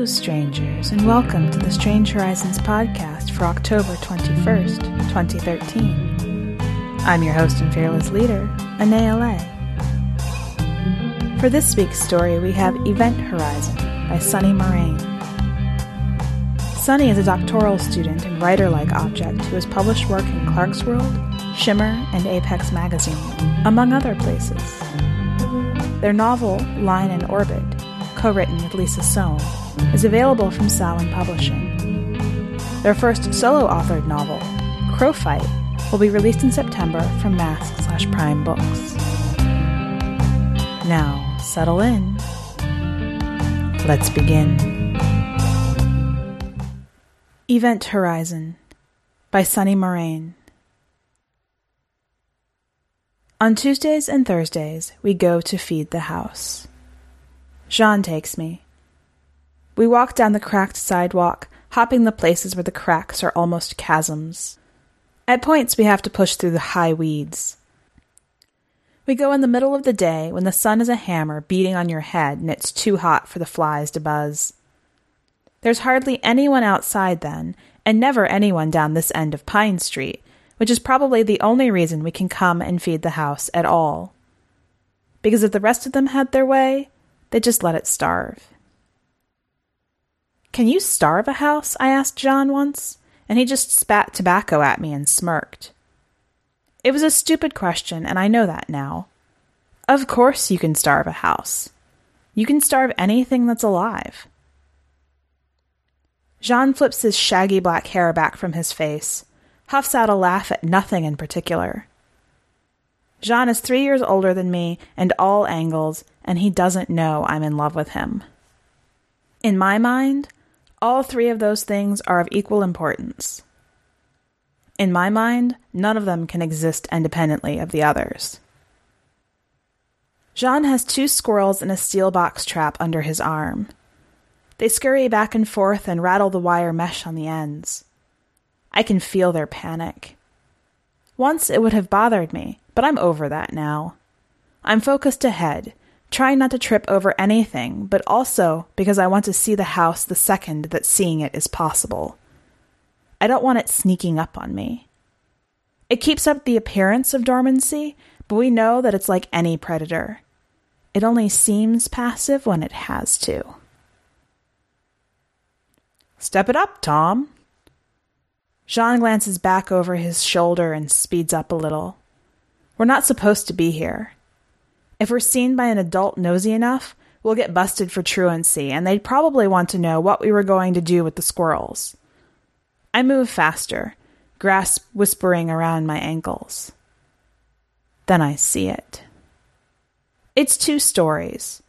Hello, strangers, and welcome to the Strange Horizons podcast for October 21st, 2013. I'm your host and fearless leader, Anaea For this week's story, we have Event Horizon by Sunny Moraine. Sunny is a doctoral student and writer like object who has published work in Clarkesworld, Shimmer, and Apex Magazine, among other places. Their novel, Line and Orbit, co written with Lisa Soem, is available from Samhain Publishing. Their first solo authored novel, Crowflight, will be released in September from Masque slash Prime Books. Now, settle in. Let's begin. Event Horizon by Sunny Moraine. On Tuesdays and Thursdays, we go to feed the house. Jean takes me. We walk down the cracked sidewalk, hopping the places where the cracks are almost chasms. At points, we have to push through the high weeds. We go in the middle of the day when the sun is a hammer beating on your head and it's too hot for the flies to buzz. There's hardly anyone outside then, and never anyone down this end of Pine Street, which is probably the only reason we can come and feed the house at all. Because if the rest of them had their way, they'd just let it starve. Can you starve a house? I asked John once, and he just spat tobacco at me and smirked. It was a stupid question, and I know that now. Of course you can starve a house. You can starve anything that's alive. Jean flips his shaggy black hair back from his face, huffs out a laugh at nothing in particular. Jean is three years older than me and all angles, and he doesn't know I'm in love with him. In my mind, all three of those things are of equal importance. In my mind, none of them can exist independently of the others. Jean has two squirrels in a steel box trap under his arm. They scurry back and forth and rattle the wire mesh on the ends. I can feel their panic. Once it would have bothered me, but I'm over that now. I'm focused ahead, trying not to trip over anything, but also because I want to see the house the second that seeing it is possible. I don't want it sneaking up on me. It keeps up the appearance of dormancy, but we know that it's like any predator. It only seems passive when it has to. Step it up, Tom. Jean glances back over his shoulder and speeds up a little. We're not supposed to be here. If we're seen by an adult nosy enough, we'll get busted for truancy, and they'd probably want to know what we were going to do with the squirrels. I move faster, grass whispering around my ankles. Then I see it. It's two stories.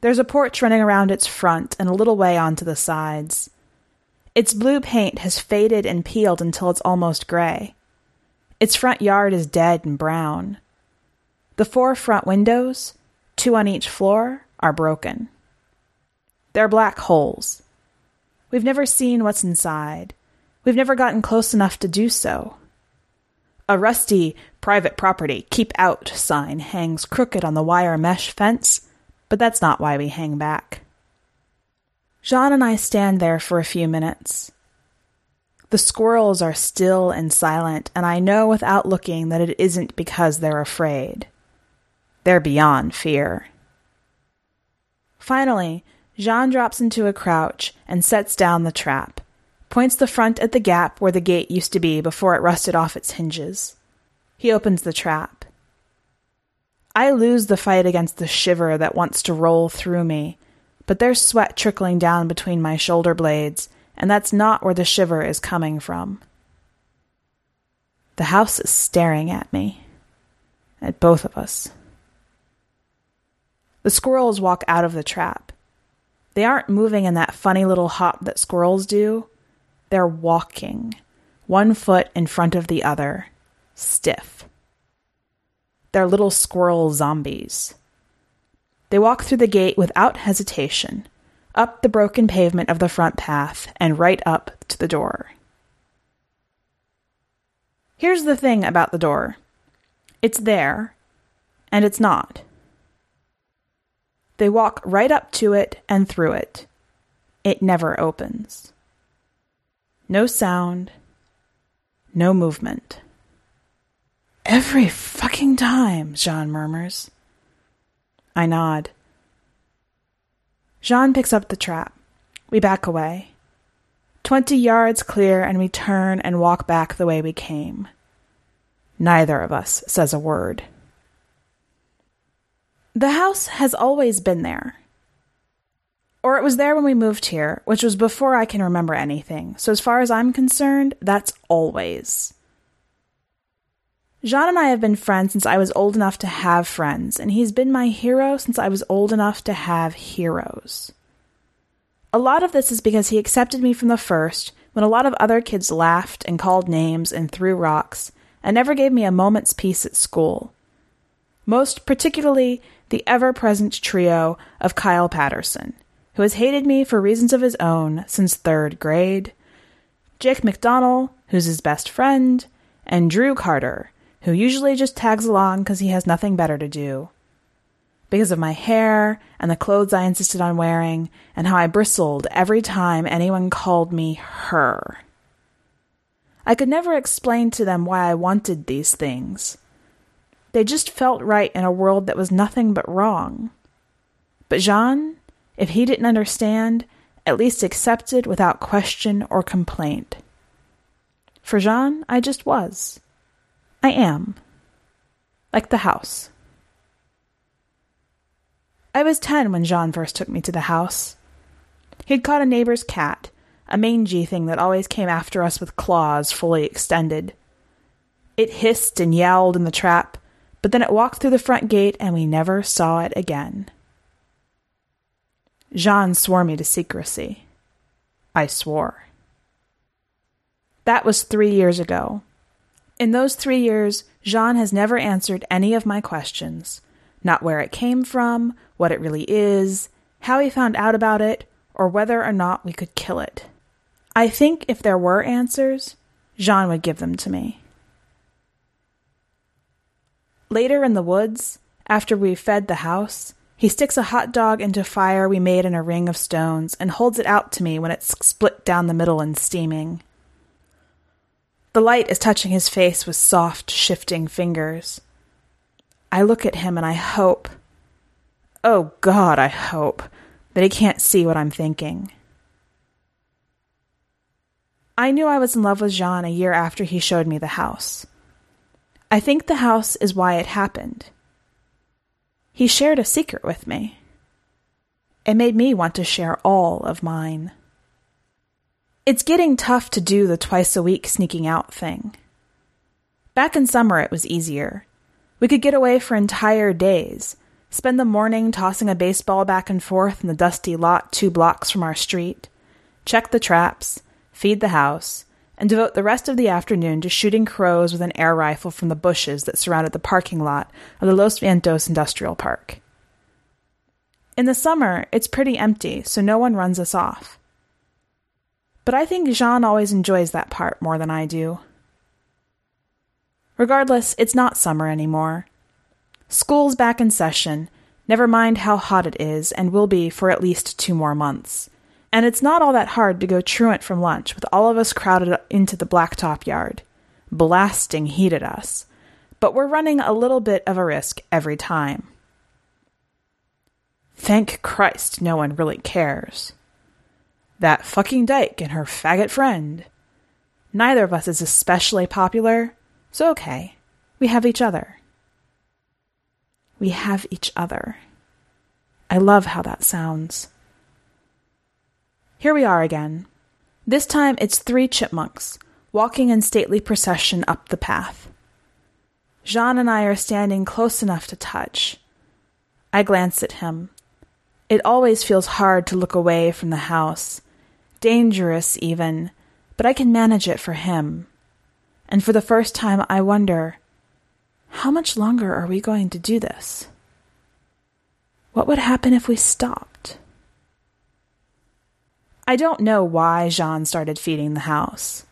There's a porch running around its front and a little way onto the sides. Its blue paint has faded and peeled until it's almost gray. Its front yard is dead and brown. The four front windows, two on each floor, are broken. They're black holes. We've never seen what's inside. We've never gotten close enough to do so. A rusty private property keep out sign hangs crooked on the wire mesh fence, but that's not why we hang back. Jean and I stand there for a few minutes. The squirrels are still and silent, and I know without looking that it isn't because they're afraid. They're beyond fear. Finally, Jean drops into a crouch and sets down the trap, points the front at the gap where the gate used to be before it rusted off its hinges. He opens the trap. I lose the fight against the shiver that wants to roll through me, but there's sweat trickling down between my shoulder blades, and that's not where the shiver is coming from. The house is staring at me, at both of us. The squirrels walk out of the trap. They aren't moving in that funny little hop that squirrels do. They're walking, one foot in front of the other, stiff. They're little squirrel zombies. They walk through the gate without hesitation, up the broken pavement of the front path, and right up to the door. Here's the thing about the door it's there, and it's not. They walk right up to it and through it. it never opens. No sound, no movement. Every fucking time, Jean murmurs. I nod. Jean picks up the trap. We back away. Twenty yards clear, and we turn and walk back the way we came. Neither of us says a word. The house has always been there. Or it was there when we moved here, which was before I can remember anything. So, as far as I'm concerned, that's always. Jean and I have been friends since I was old enough to have friends, and he's been my hero since I was old enough to have heroes. A lot of this is because he accepted me from the first when a lot of other kids laughed and called names and threw rocks and never gave me a moment's peace at school. Most particularly, the ever present trio of Kyle Patterson, who has hated me for reasons of his own since third grade, Jake McDonald, who's his best friend, and Drew Carter, who usually just tags along because he has nothing better to do. Because of my hair and the clothes I insisted on wearing, and how I bristled every time anyone called me her. I could never explain to them why I wanted these things. They just felt right in a world that was nothing but wrong. But Jean, if he didn't understand, at least accepted without question or complaint. For Jean, I just was. I am. Like the house. I was 10 when Jean first took me to the house. He'd caught a neighbor's cat, a mangy thing that always came after us with claws fully extended. It hissed and yowled in the trap, but then it walked through the front gate and we never saw it again. Jean swore me to secrecy. I swore. That was three years ago, in those three years, Jean has never answered any of my questions not where it came from, what it really is, how he found out about it, or whether or not we could kill it. I think if there were answers, Jean would give them to me. Later in the woods, after we've fed the house, he sticks a hot dog into fire we made in a ring of stones and holds it out to me when it's split down the middle and steaming. The light is touching his face with soft, shifting fingers. I look at him and I hope, oh God, I hope, that he can't see what I'm thinking. I knew I was in love with Jean a year after he showed me the house. I think the house is why it happened. He shared a secret with me. It made me want to share all of mine. It's getting tough to do the twice a week sneaking out thing. Back in summer, it was easier. We could get away for entire days, spend the morning tossing a baseball back and forth in the dusty lot two blocks from our street, check the traps, feed the house, and devote the rest of the afternoon to shooting crows with an air rifle from the bushes that surrounded the parking lot of the Los Vientos Industrial Park. In the summer, it's pretty empty, so no one runs us off. But I think Jean always enjoys that part more than I do. Regardless, it's not summer anymore. School's back in session, never mind how hot it is, and will be for at least two more months. And it's not all that hard to go truant from lunch with all of us crowded into the blacktop yard, blasting heat at us. But we're running a little bit of a risk every time. Thank Christ no one really cares. That fucking dyke and her faggot friend. Neither of us is especially popular, so okay, we have each other. We have each other. I love how that sounds. Here we are again. This time it's three chipmunks, walking in stately procession up the path. Jean and I are standing close enough to touch. I glance at him. It always feels hard to look away from the house, dangerous even, but I can manage it for him. And for the first time, I wonder how much longer are we going to do this? What would happen if we stopped? I don't know why Jean started feeding the house.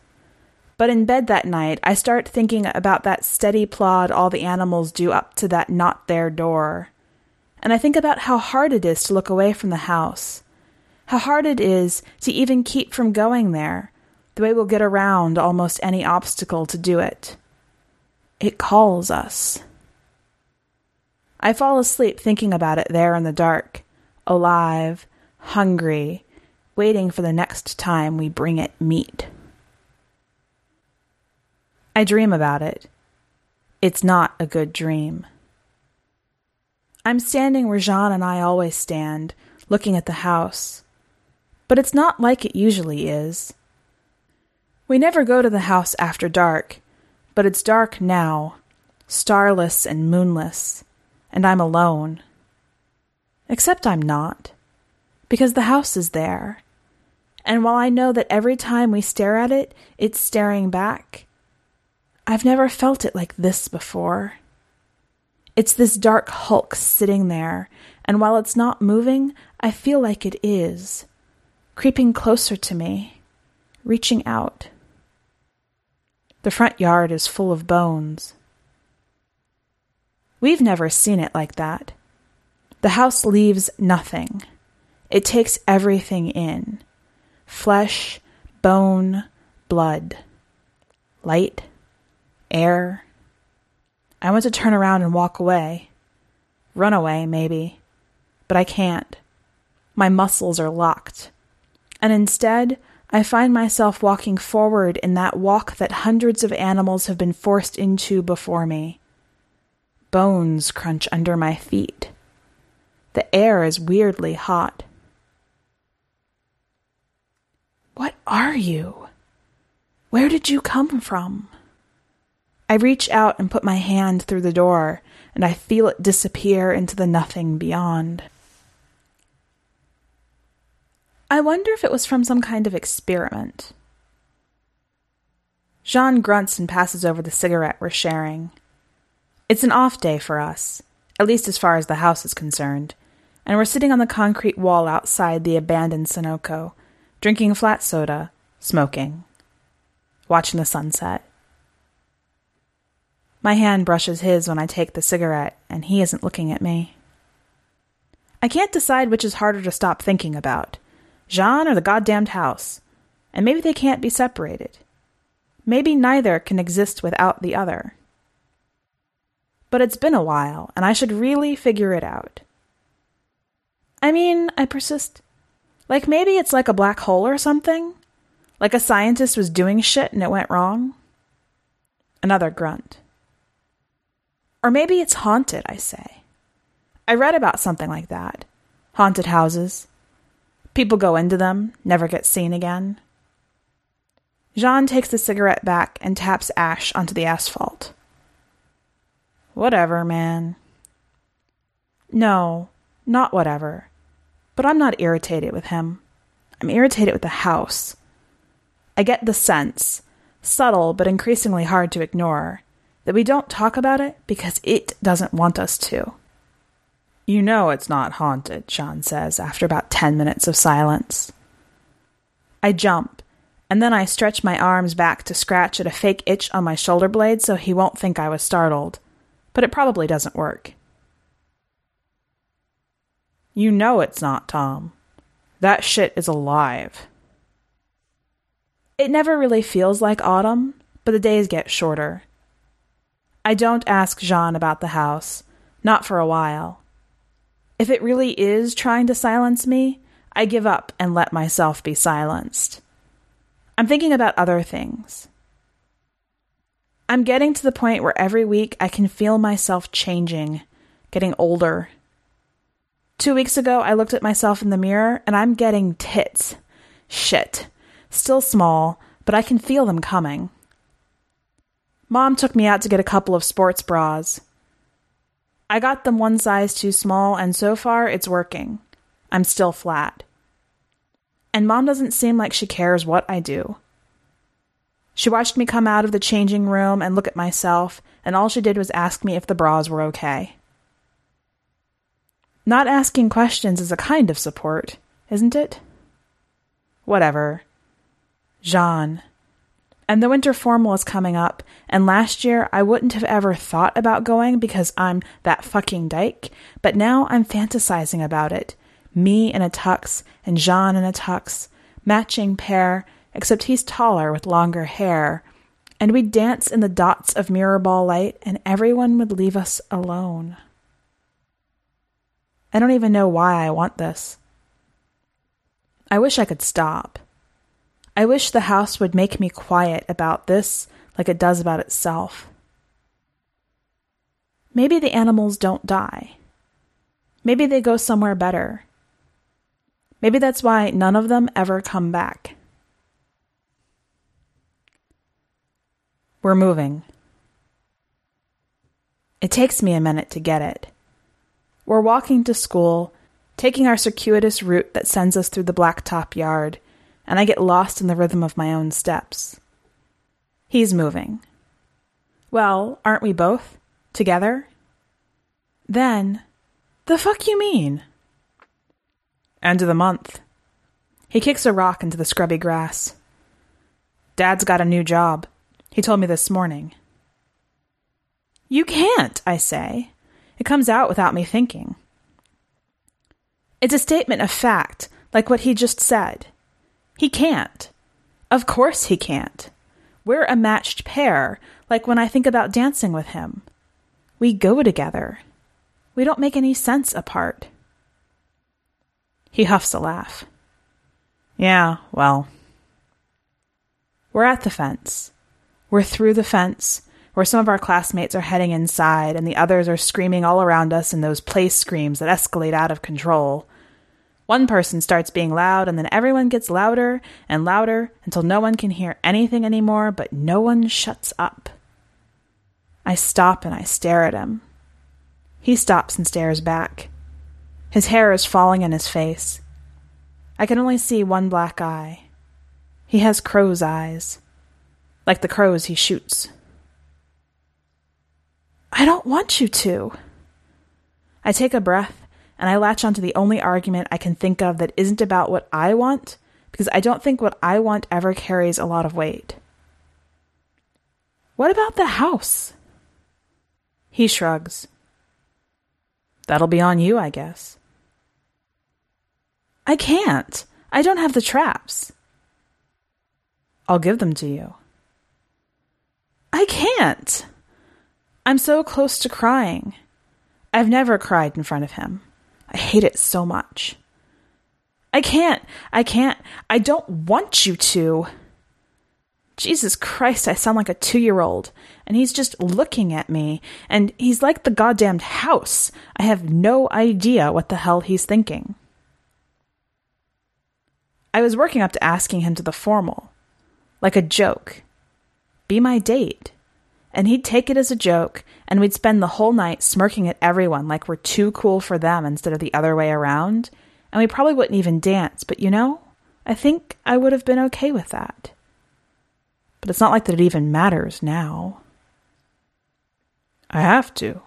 But in bed that night, I start thinking about that steady plod all the animals do up to that not their door. And I think about how hard it is to look away from the house how hard it is to even keep from going there, the way we'll get around almost any obstacle to do it. It calls us. I fall asleep thinking about it there in the dark, alive, hungry, waiting for the next time we bring it meat. I dream about it. It's not a good dream. I'm standing where Jean and I always stand, looking at the house. But it's not like it usually is. We never go to the house after dark, but it's dark now, starless and moonless, and I'm alone. Except I'm not, because the house is there. And while I know that every time we stare at it, it's staring back, I've never felt it like this before. It's this dark hulk sitting there, and while it's not moving, I feel like it is, creeping closer to me, reaching out. The front yard is full of bones. We've never seen it like that. The house leaves nothing. It takes everything in flesh, bone, blood, light, air. I want to turn around and walk away. Run away, maybe. But I can't. My muscles are locked. And instead, I find myself walking forward in that walk that hundreds of animals have been forced into before me. Bones crunch under my feet. The air is weirdly hot. What are you? Where did you come from? I reach out and put my hand through the door, and I feel it disappear into the nothing beyond. I wonder if it was from some kind of experiment. Jean grunts and passes over the cigarette we're sharing. It's an off day for us, at least as far as the house is concerned, and we're sitting on the concrete wall outside the abandoned Sunoco, drinking flat soda, smoking, watching the sunset. My hand brushes his when I take the cigarette, and he isn't looking at me. I can't decide which is harder to stop thinking about Jean or the goddamned house. And maybe they can't be separated. Maybe neither can exist without the other. But it's been a while, and I should really figure it out. I mean, I persist. Like maybe it's like a black hole or something? Like a scientist was doing shit and it went wrong? Another grunt. Or maybe it's haunted, I say. I read about something like that. Haunted houses, People go into them, never get seen again. Jean takes the cigarette back and taps ash onto the asphalt. Whatever, man. No, not whatever. But I'm not irritated with him. I'm irritated with the house. I get the sense, subtle but increasingly hard to ignore, that we don't talk about it because it doesn't want us to. You know it's not haunted, Jean says after about ten minutes of silence. I jump, and then I stretch my arms back to scratch at a fake itch on my shoulder blade so he won't think I was startled, but it probably doesn't work. You know it's not, Tom. That shit is alive. It never really feels like autumn, but the days get shorter. I don't ask Jean about the house, not for a while. If it really is trying to silence me, I give up and let myself be silenced. I'm thinking about other things. I'm getting to the point where every week I can feel myself changing, getting older. Two weeks ago, I looked at myself in the mirror and I'm getting tits. Shit. Still small, but I can feel them coming. Mom took me out to get a couple of sports bras. I got them one size too small, and so far it's working. I'm still flat. And mom doesn't seem like she cares what I do. She watched me come out of the changing room and look at myself, and all she did was ask me if the bras were okay. Not asking questions is a kind of support, isn't it? Whatever. Jean, and the winter formal is coming up, and last year I wouldn't have ever thought about going because I'm that fucking dyke, but now I'm fantasizing about it me in a tux and Jean in a tux, matching pair, except he's taller with longer hair, and we'd dance in the dots of mirror ball light, and everyone would leave us alone. I don't even know why I want this. I wish I could stop. I wish the house would make me quiet about this like it does about itself. Maybe the animals don't die. Maybe they go somewhere better. Maybe that's why none of them ever come back. We're moving. It takes me a minute to get it. We're walking to school, taking our circuitous route that sends us through the blacktop yard, and I get lost in the rhythm of my own steps. He's moving. Well, aren't we both? Together? Then, the fuck you mean? End of the month. He kicks a rock into the scrubby grass. Dad's got a new job. He told me this morning. You can't, I say. It comes out without me thinking. It's a statement of fact, like what he just said. He can't. Of course he can't. We're a matched pair, like when I think about dancing with him. We go together. We don't make any sense apart. He huffs a laugh. Yeah, well. We're at the fence. We're through the fence, where some of our classmates are heading inside and the others are screaming all around us in those place screams that escalate out of control. One person starts being loud, and then everyone gets louder and louder until no one can hear anything anymore, but no one shuts up. I stop and I stare at him. He stops and stares back. His hair is falling in his face. I can only see one black eye. He has crow's eyes, like the crows he shoots. I don't want you to. I take a breath and I latch onto the only argument I can think of that isn't about what I want, because I don't think what I want ever carries a lot of weight. What about the house? He shrugs. That'll be on you, I guess. I can't. I don't have the traps. I'll give them to you. I can't. I'm so close to crying. I've never cried in front of him. I hate it so much. I can't. I can't. I don't want you to. Jesus Christ, I sound like a two year old. And he's just looking at me. And he's like the goddamned house. I have no idea what the hell he's thinking. I was working up to asking him to the formal, like a joke. Be my date and he'd take it as a joke, and we'd spend the whole night smirking at everyone like we're too cool for them instead of the other way around, and we probably wouldn't even dance, but you know, I think I would have been okay with that. But it's not like that it even matters now. I have to.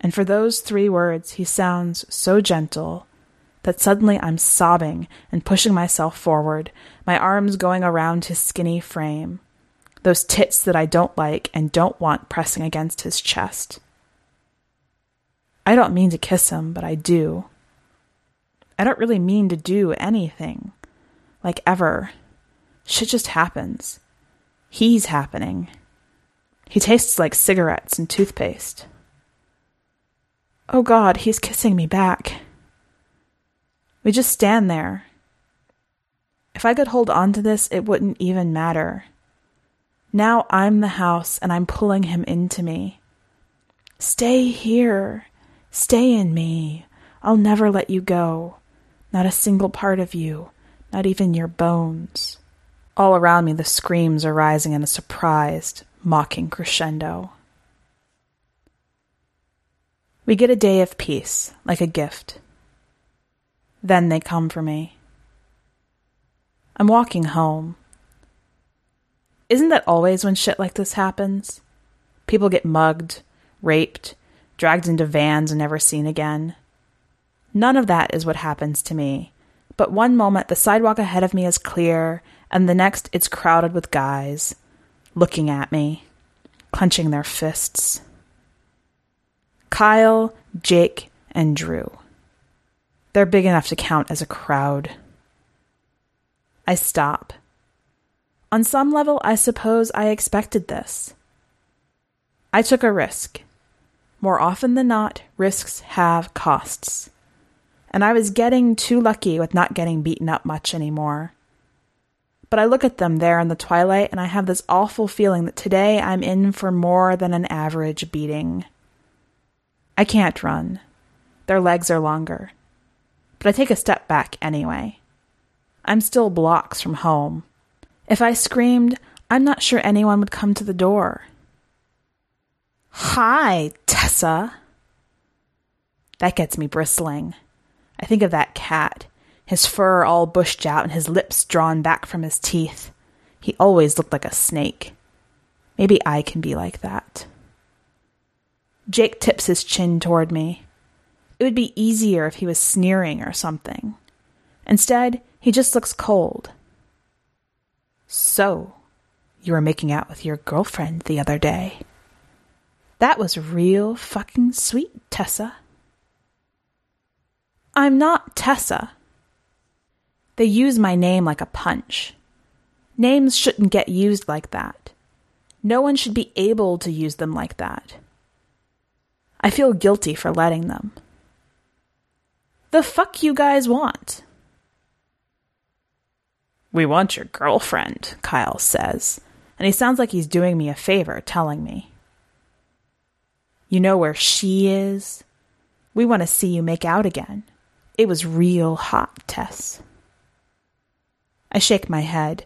And for those three words, he sounds so gentle that suddenly I'm sobbing and pushing myself forward, my arms going around his skinny frame those tits that I don't like and don't want pressing against his chest. I don't mean to kiss him, but I do. I don't really mean to do anything. Like ever. Shit just happens. He's happening. He tastes like cigarettes and toothpaste. Oh God, he's kissing me back. We just stand there. If I could hold on to this, it wouldn't even matter. Now I'm the house and I'm pulling him into me. Stay here. Stay in me. I'll never let you go. Not a single part of you, not even your bones. All around me, the screams are rising in a surprised, mocking crescendo. We get a day of peace, like a gift. Then they come for me. I'm walking home. Isn't that always when shit like this happens? People get mugged, raped, dragged into vans and never seen again. None of that is what happens to me. But one moment the sidewalk ahead of me is clear, and the next it's crowded with guys, looking at me, clenching their fists. Kyle, Jake, and Drew. They're big enough to count as a crowd. I stop. On some level, I suppose I expected this. I took a risk. More often than not, risks have costs. And I was getting too lucky with not getting beaten up much anymore. But I look at them there in the twilight and I have this awful feeling that today I'm in for more than an average beating. I can't run. Their legs are longer. But I take a step back anyway. I'm still blocks from home. If I screamed, I'm not sure anyone would come to the door. Hi, Tessa. That gets me bristling. I think of that cat his fur all bushed out and his lips drawn back from his teeth. He always looked like a snake. Maybe I can be like that. Jake tips his chin toward me. It would be easier if he was sneering or something. Instead, he just looks cold. So, you were making out with your girlfriend the other day. That was real fucking sweet, Tessa. I'm not Tessa. They use my name like a punch. Names shouldn't get used like that. No one should be able to use them like that. I feel guilty for letting them. The fuck you guys want? We want your girlfriend, Kyle says, and he sounds like he's doing me a favor telling me. You know where she is? We want to see you make out again. It was real hot, Tess. I shake my head,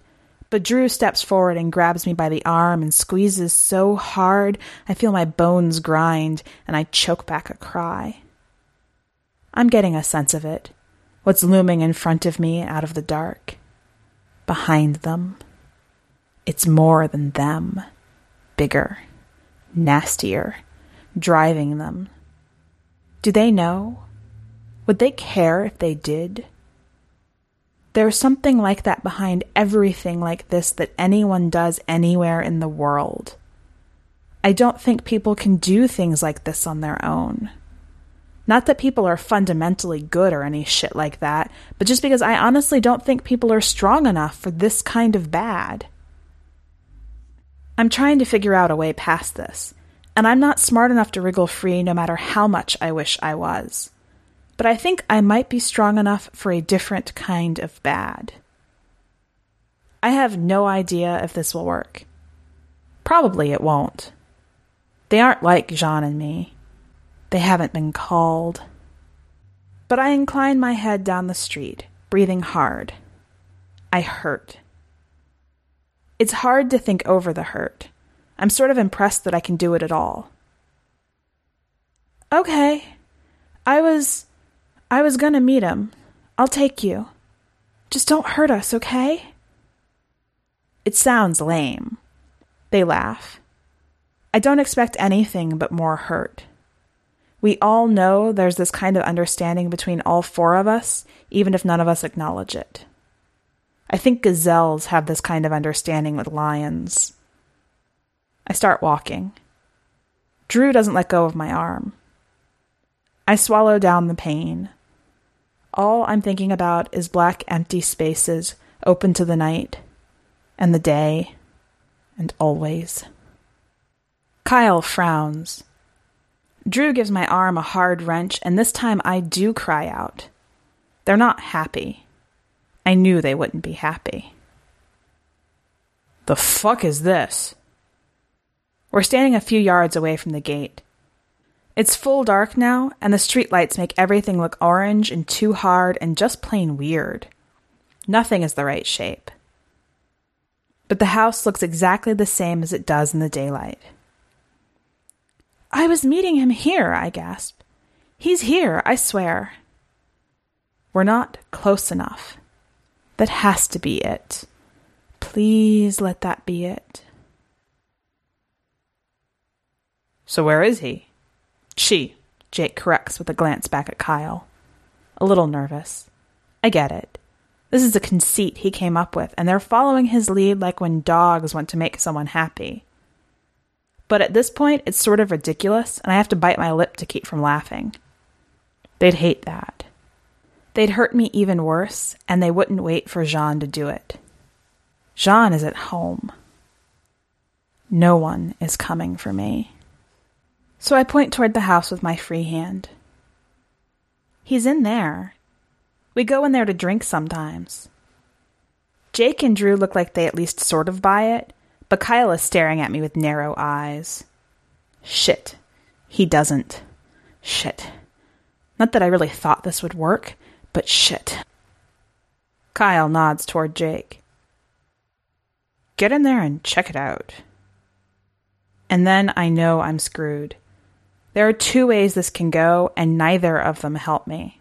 but Drew steps forward and grabs me by the arm and squeezes so hard I feel my bones grind and I choke back a cry. I'm getting a sense of it, what's looming in front of me out of the dark. Behind them. It's more than them. Bigger. Nastier. Driving them. Do they know? Would they care if they did? There's something like that behind everything like this that anyone does anywhere in the world. I don't think people can do things like this on their own. Not that people are fundamentally good or any shit like that, but just because I honestly don't think people are strong enough for this kind of bad. I'm trying to figure out a way past this, and I'm not smart enough to wriggle free no matter how much I wish I was but I think I might be strong enough for a different kind of bad. I have no idea if this will work. Probably it won't. They aren't like Jean and me. They haven't been called. But I incline my head down the street, breathing hard. I hurt. It's hard to think over the hurt. I'm sort of impressed that I can do it at all. Okay. I was I was gonna meet him. I'll take you. Just don't hurt us, okay? It sounds lame. They laugh. I don't expect anything but more hurt. We all know there's this kind of understanding between all four of us, even if none of us acknowledge it. I think gazelles have this kind of understanding with lions. I start walking. Drew doesn't let go of my arm. I swallow down the pain. All I'm thinking about is black empty spaces open to the night and the day and always. Kyle frowns. Drew gives my arm a hard wrench, and this time I do cry out. They're not happy. I knew they wouldn't be happy. The fuck is this? We're standing a few yards away from the gate. It's full dark now, and the streetlights make everything look orange and too hard and just plain weird. Nothing is the right shape. But the house looks exactly the same as it does in the daylight. I was meeting him here, I gasp. He's here, I swear. We're not close enough. That has to be it. Please let that be it. So, where is he? She, Jake corrects with a glance back at Kyle. A little nervous. I get it. This is a conceit he came up with, and they're following his lead like when dogs want to make someone happy. But at this point, it's sort of ridiculous, and I have to bite my lip to keep from laughing. They'd hate that. They'd hurt me even worse, and they wouldn't wait for Jean to do it. Jean is at home. No one is coming for me. So I point toward the house with my free hand. He's in there. We go in there to drink sometimes. Jake and Drew look like they at least sort of buy it, but Kyle is staring at me with narrow eyes. Shit. He doesn't. Shit. Not that I really thought this would work, but shit. Kyle nods toward Jake. Get in there and check it out. And then I know I'm screwed. There are two ways this can go, and neither of them help me.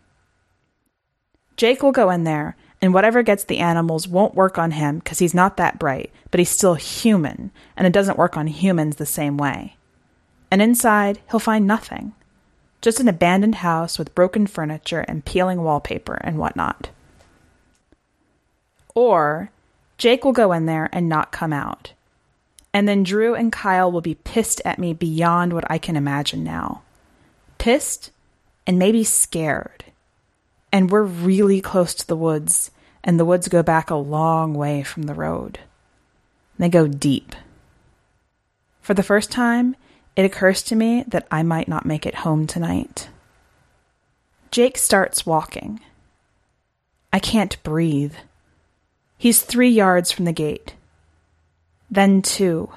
Jake will go in there, and whatever gets the animals won't work on him because he's not that bright, but he's still human, and it doesn't work on humans the same way. And inside, he'll find nothing just an abandoned house with broken furniture and peeling wallpaper and whatnot. Or Jake will go in there and not come out. And then Drew and Kyle will be pissed at me beyond what I can imagine now. Pissed and maybe scared. And we're really close to the woods, and the woods go back a long way from the road. They go deep. For the first time, it occurs to me that I might not make it home tonight. Jake starts walking. I can't breathe. He's three yards from the gate. Then two.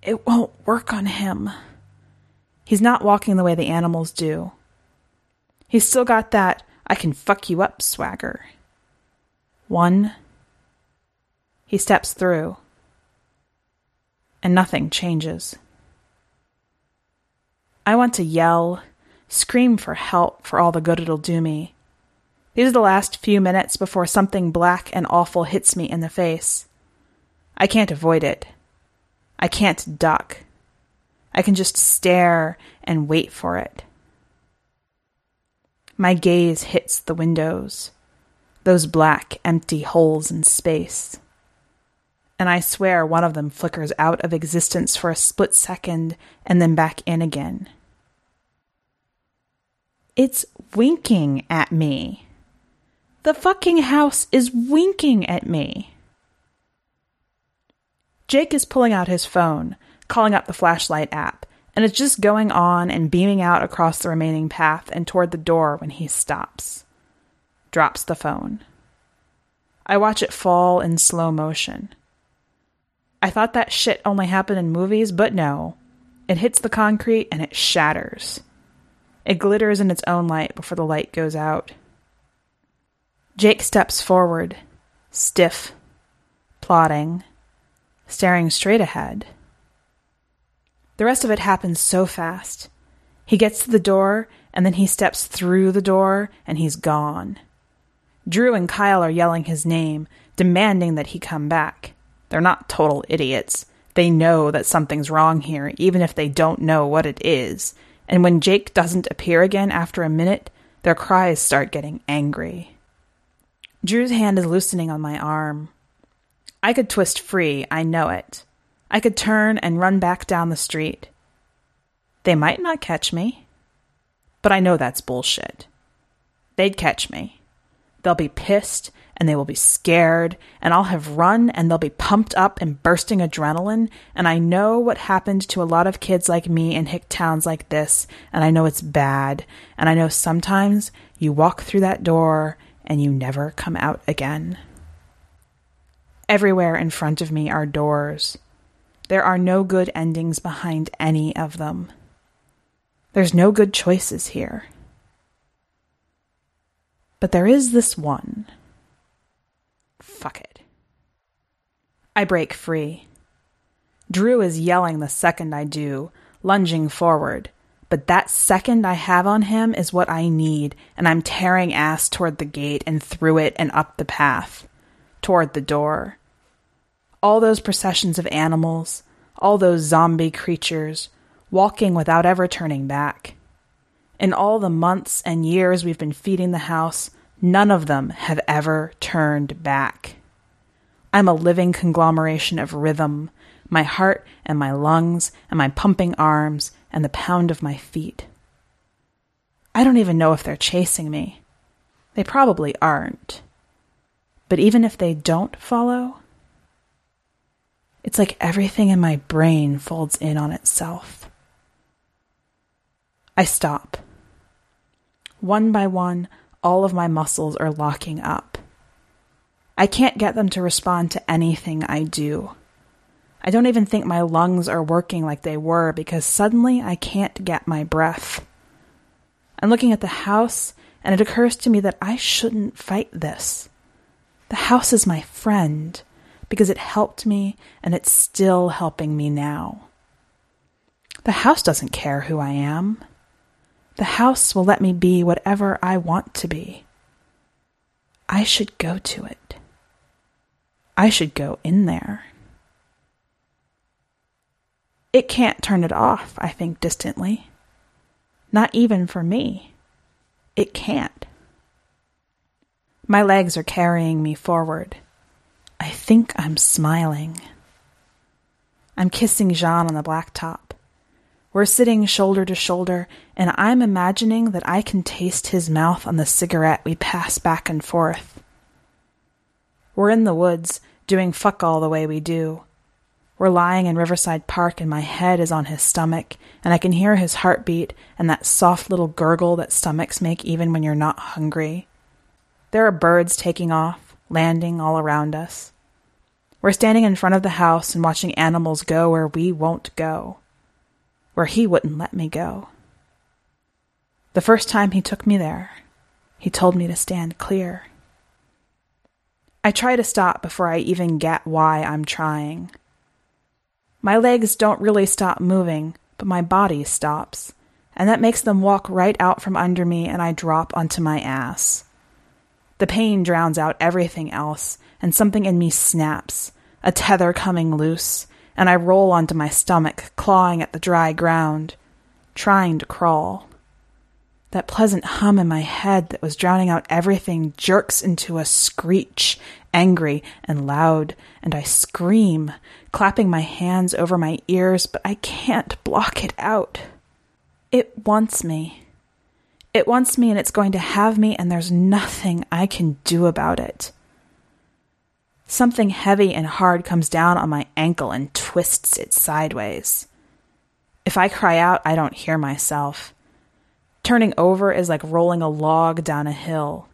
It won't work on him. He's not walking the way the animals do. He's still got that I can fuck you up swagger. One. He steps through. And nothing changes. I want to yell, scream for help for all the good it'll do me. These are the last few minutes before something black and awful hits me in the face. I can't avoid it. I can't duck. I can just stare and wait for it. My gaze hits the windows, those black, empty holes in space. And I swear one of them flickers out of existence for a split second and then back in again. It's winking at me. The fucking house is winking at me. Jake is pulling out his phone, calling up the flashlight app, and it's just going on and beaming out across the remaining path and toward the door when he stops. Drops the phone. I watch it fall in slow motion. I thought that shit only happened in movies, but no. It hits the concrete and it shatters. It glitters in its own light before the light goes out. Jake steps forward, stiff, plodding staring straight ahead. The rest of it happens so fast. He gets to the door, and then he steps through the door, and he's gone. Drew and Kyle are yelling his name, demanding that he come back. They're not total idiots. They know that something's wrong here, even if they don't know what it is. And when Jake doesn't appear again after a minute, their cries start getting angry. Drew's hand is loosening on my arm. I could twist free, I know it. I could turn and run back down the street. They might not catch me, but I know that's bullshit. They'd catch me. They'll be pissed and they will be scared, and I'll have run and they'll be pumped up and bursting adrenaline. And I know what happened to a lot of kids like me in hick towns like this, and I know it's bad. And I know sometimes you walk through that door and you never come out again. Everywhere in front of me are doors. There are no good endings behind any of them. There's no good choices here. But there is this one. Fuck it. I break free. Drew is yelling the second I do, lunging forward. But that second I have on him is what I need, and I'm tearing ass toward the gate and through it and up the path, toward the door all those processions of animals, all those zombie creatures, walking without ever turning back. In all the months and years we've been feeding the house, none of them have ever turned back. I'm a living conglomeration of rhythm, my heart and my lungs and my pumping arms and the pound of my feet. I don't even know if they're chasing me. They probably aren't. But even if they don't follow, it's like everything in my brain folds in on itself. I stop. One by one, all of my muscles are locking up. I can't get them to respond to anything I do. I don't even think my lungs are working like they were because suddenly I can't get my breath. I'm looking at the house and it occurs to me that I shouldn't fight this. The house is my friend because it helped me and it's still helping me now. The house doesn't care who I am. The house will let me be whatever I want to be. I should go to it. I should go in there. It can't turn it off, I think distantly. Not even for me. It can't. My legs are carrying me forward. I think I'm smiling. I'm kissing Jean on the blacktop. We're sitting shoulder to shoulder, and I'm imagining that I can taste his mouth on the cigarette we pass back and forth. We're in the woods, doing fuck all the way we do. We're lying in Riverside Park, and my head is on his stomach, and I can hear his heartbeat and that soft little gurgle that stomachs make even when you're not hungry. There are birds taking off, landing all around us. We're standing in front of the house and watching animals go where we won't go, where he wouldn't let me go. The first time he took me there, he told me to stand clear. I try to stop before I even get why I'm trying. My legs don't really stop moving, but my body stops, and that makes them walk right out from under me and I drop onto my ass. The pain drowns out everything else, and something in me snaps, a tether coming loose, and I roll onto my stomach, clawing at the dry ground, trying to crawl. That pleasant hum in my head that was drowning out everything jerks into a screech, angry and loud, and I scream, clapping my hands over my ears, but I can't block it out. It wants me. It wants me and it's going to have me, and there's nothing I can do about it. Something heavy and hard comes down on my ankle and twists it sideways. If I cry out, I don't hear myself. Turning over is like rolling a log down a hill.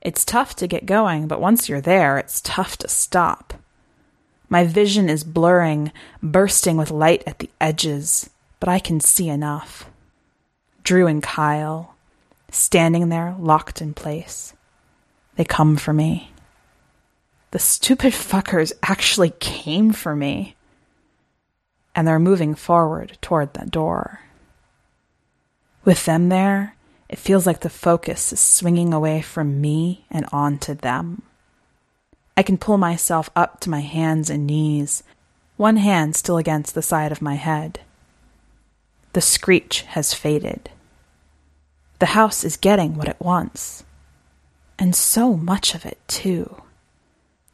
It's tough to get going, but once you're there, it's tough to stop. My vision is blurring, bursting with light at the edges, but I can see enough. Drew and Kyle, standing there locked in place. They come for me. The stupid fuckers actually came for me. And they're moving forward toward that door. With them there, it feels like the focus is swinging away from me and onto them. I can pull myself up to my hands and knees, one hand still against the side of my head. The screech has faded. The house is getting what it wants. And so much of it, too.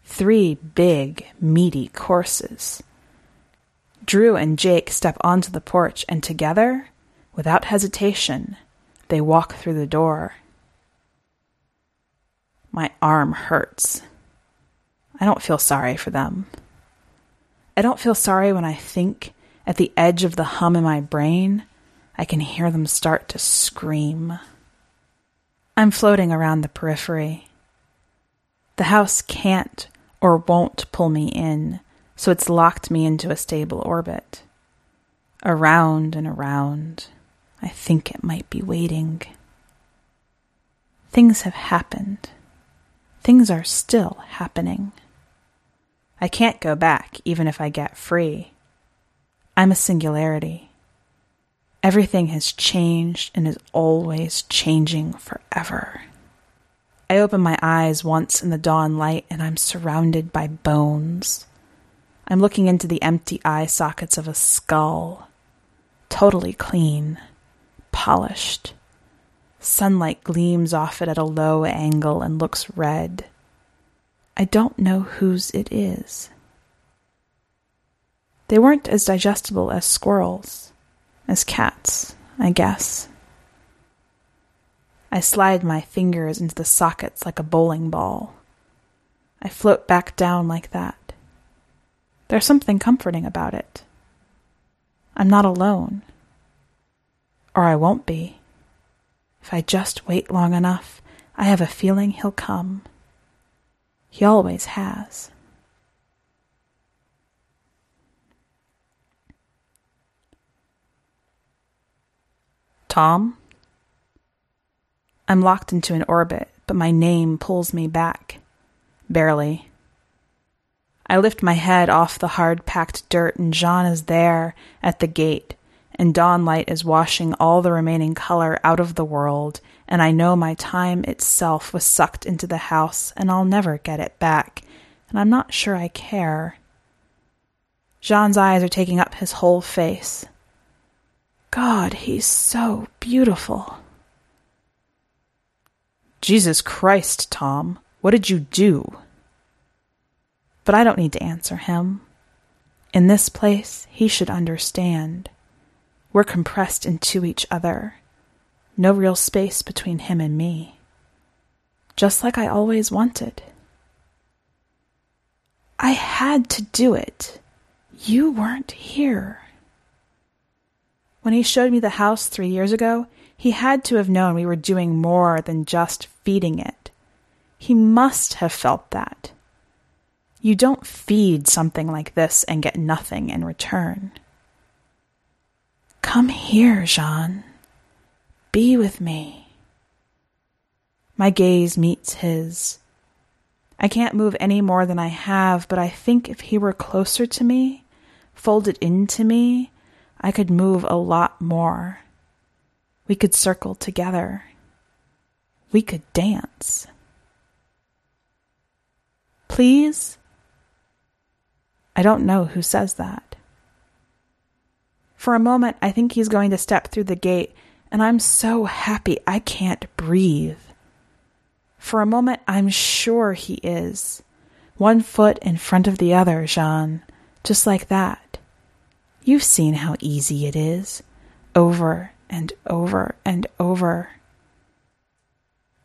Three big, meaty courses. Drew and Jake step onto the porch, and together, without hesitation, they walk through the door. My arm hurts. I don't feel sorry for them. I don't feel sorry when I think, at the edge of the hum in my brain, I can hear them start to scream. I'm floating around the periphery. The house can't or won't pull me in, so it's locked me into a stable orbit. Around and around, I think it might be waiting. Things have happened. Things are still happening. I can't go back even if I get free. I'm a singularity. Everything has changed and is always changing forever. I open my eyes once in the dawn light and I'm surrounded by bones. I'm looking into the empty eye sockets of a skull. Totally clean, polished. Sunlight gleams off it at a low angle and looks red. I don't know whose it is. They weren't as digestible as squirrels as cats, I guess. I slide my fingers into the sockets like a bowling ball. I float back down like that. There's something comforting about it. I'm not alone. Or I won't be. If I just wait long enough, I have a feeling he'll come. He always has. Tom? I'm locked into an orbit, but my name pulls me back. Barely. I lift my head off the hard packed dirt, and Jean is there at the gate, and dawn light is washing all the remaining color out of the world, and I know my time itself was sucked into the house, and I'll never get it back, and I'm not sure I care. Jean's eyes are taking up his whole face. God, he's so beautiful. Jesus Christ, Tom, what did you do? But I don't need to answer him. In this place, he should understand. We're compressed into each other. No real space between him and me. Just like I always wanted. I had to do it. You weren't here. When he showed me the house three years ago, he had to have known we were doing more than just feeding it. He must have felt that. You don't feed something like this and get nothing in return. Come here, Jean. Be with me. My gaze meets his. I can't move any more than I have, but I think if he were closer to me, folded into me, I could move a lot more. We could circle together. We could dance. Please? I don't know who says that. For a moment, I think he's going to step through the gate, and I'm so happy I can't breathe. For a moment, I'm sure he is. One foot in front of the other, Jean, just like that. You've seen how easy it is, over and over and over.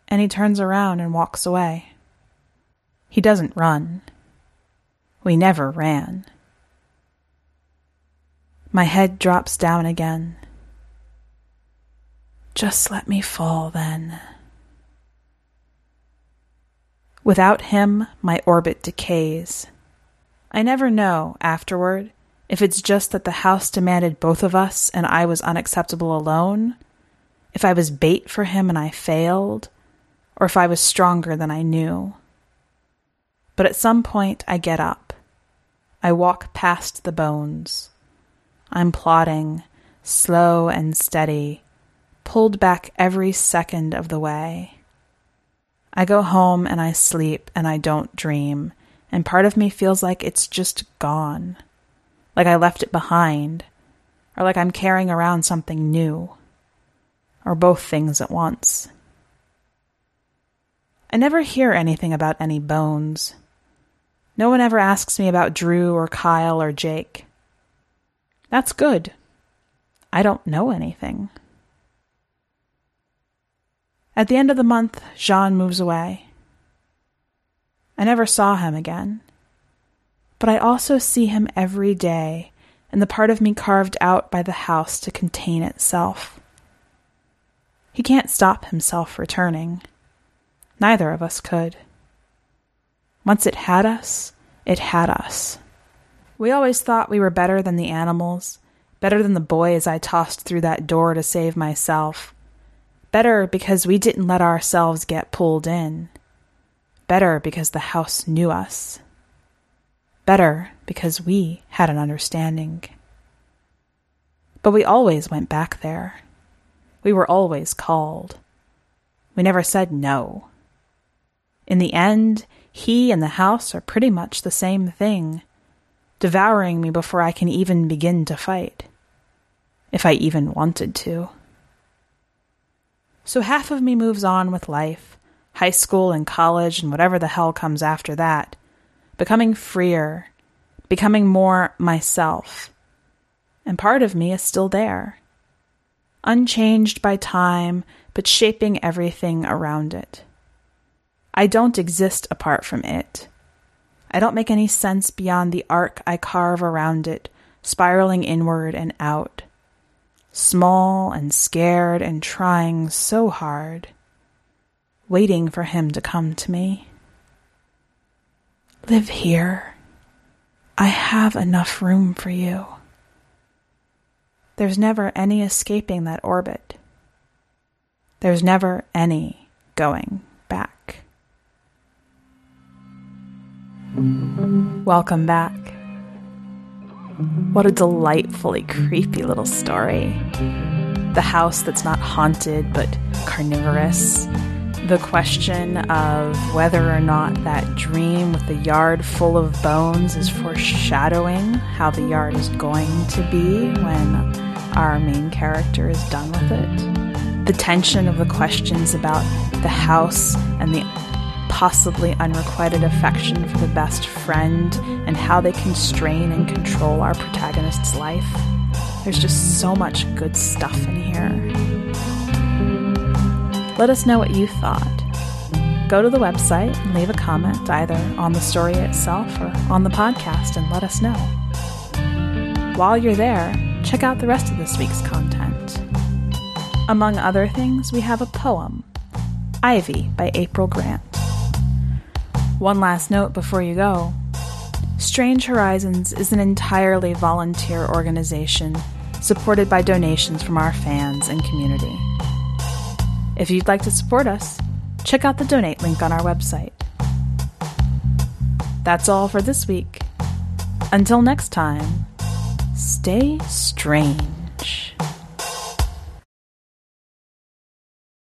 And he turns around and walks away. He doesn't run. We never ran. My head drops down again. Just let me fall then. Without him, my orbit decays. I never know, afterward, if it's just that the house demanded both of us and I was unacceptable alone, if I was bait for him and I failed, or if I was stronger than I knew. But at some point, I get up. I walk past the bones. I'm plodding, slow and steady, pulled back every second of the way. I go home and I sleep and I don't dream, and part of me feels like it's just gone like I left it behind, or like I'm carrying around something new, or both things at once. I never hear anything about any bones. No one ever asks me about Drew or Kyle or Jake. That's good. I don't know anything. At the end of the month, Jean moves away. I never saw him again but I also see him every day in the part of me carved out by the house to contain itself. He can't stop himself returning. Neither of us could. Once it had us, it had us. We always thought we were better than the animals, better than the boys I tossed through that door to save myself. Better because we didn't let ourselves get pulled in. Better because the house knew us better because we had an understanding. But we always went back there. We were always called. We never said no. In the end, he and the house are pretty much the same thing, devouring me before I can even begin to fight. If I even wanted to. So half of me moves on with life, high school and college and whatever the hell comes after that becoming freer, becoming more myself. And part of me is still there. unchanged by time, but shaping everything around it. I don't exist apart from it. I don't make any sense beyond the arc I carve around it, spiraling inward and out. Small and scared and trying so hard, waiting for him to come to me. Live here. I have enough room for you. There's never any escaping that orbit. There's never any going back. Welcome back. What a delightfully creepy little story. The house that's not haunted but carnivorous. The question of whether or not that dream with the yard full of bones is foreshadowing how the yard is going to be when our main character is done with it. The tension of the questions about the house and the possibly unrequited affection for the best friend, and how they constrain and control our protagonist's life. There's just so much good stuff in here. Let us know what you thought. Go to the website and leave a comment either on the story itself or on the podcast and let us know. While you're there, check out the rest of this week's content. Among other things, we have a poem, Ivy by April Grant. One last note before you go Strange Horizons is an entirely volunteer organization supported by donations from our fans and community. If you'd like to support us, check out the donate link on our website. That's all for this week. Until next time, stay strange.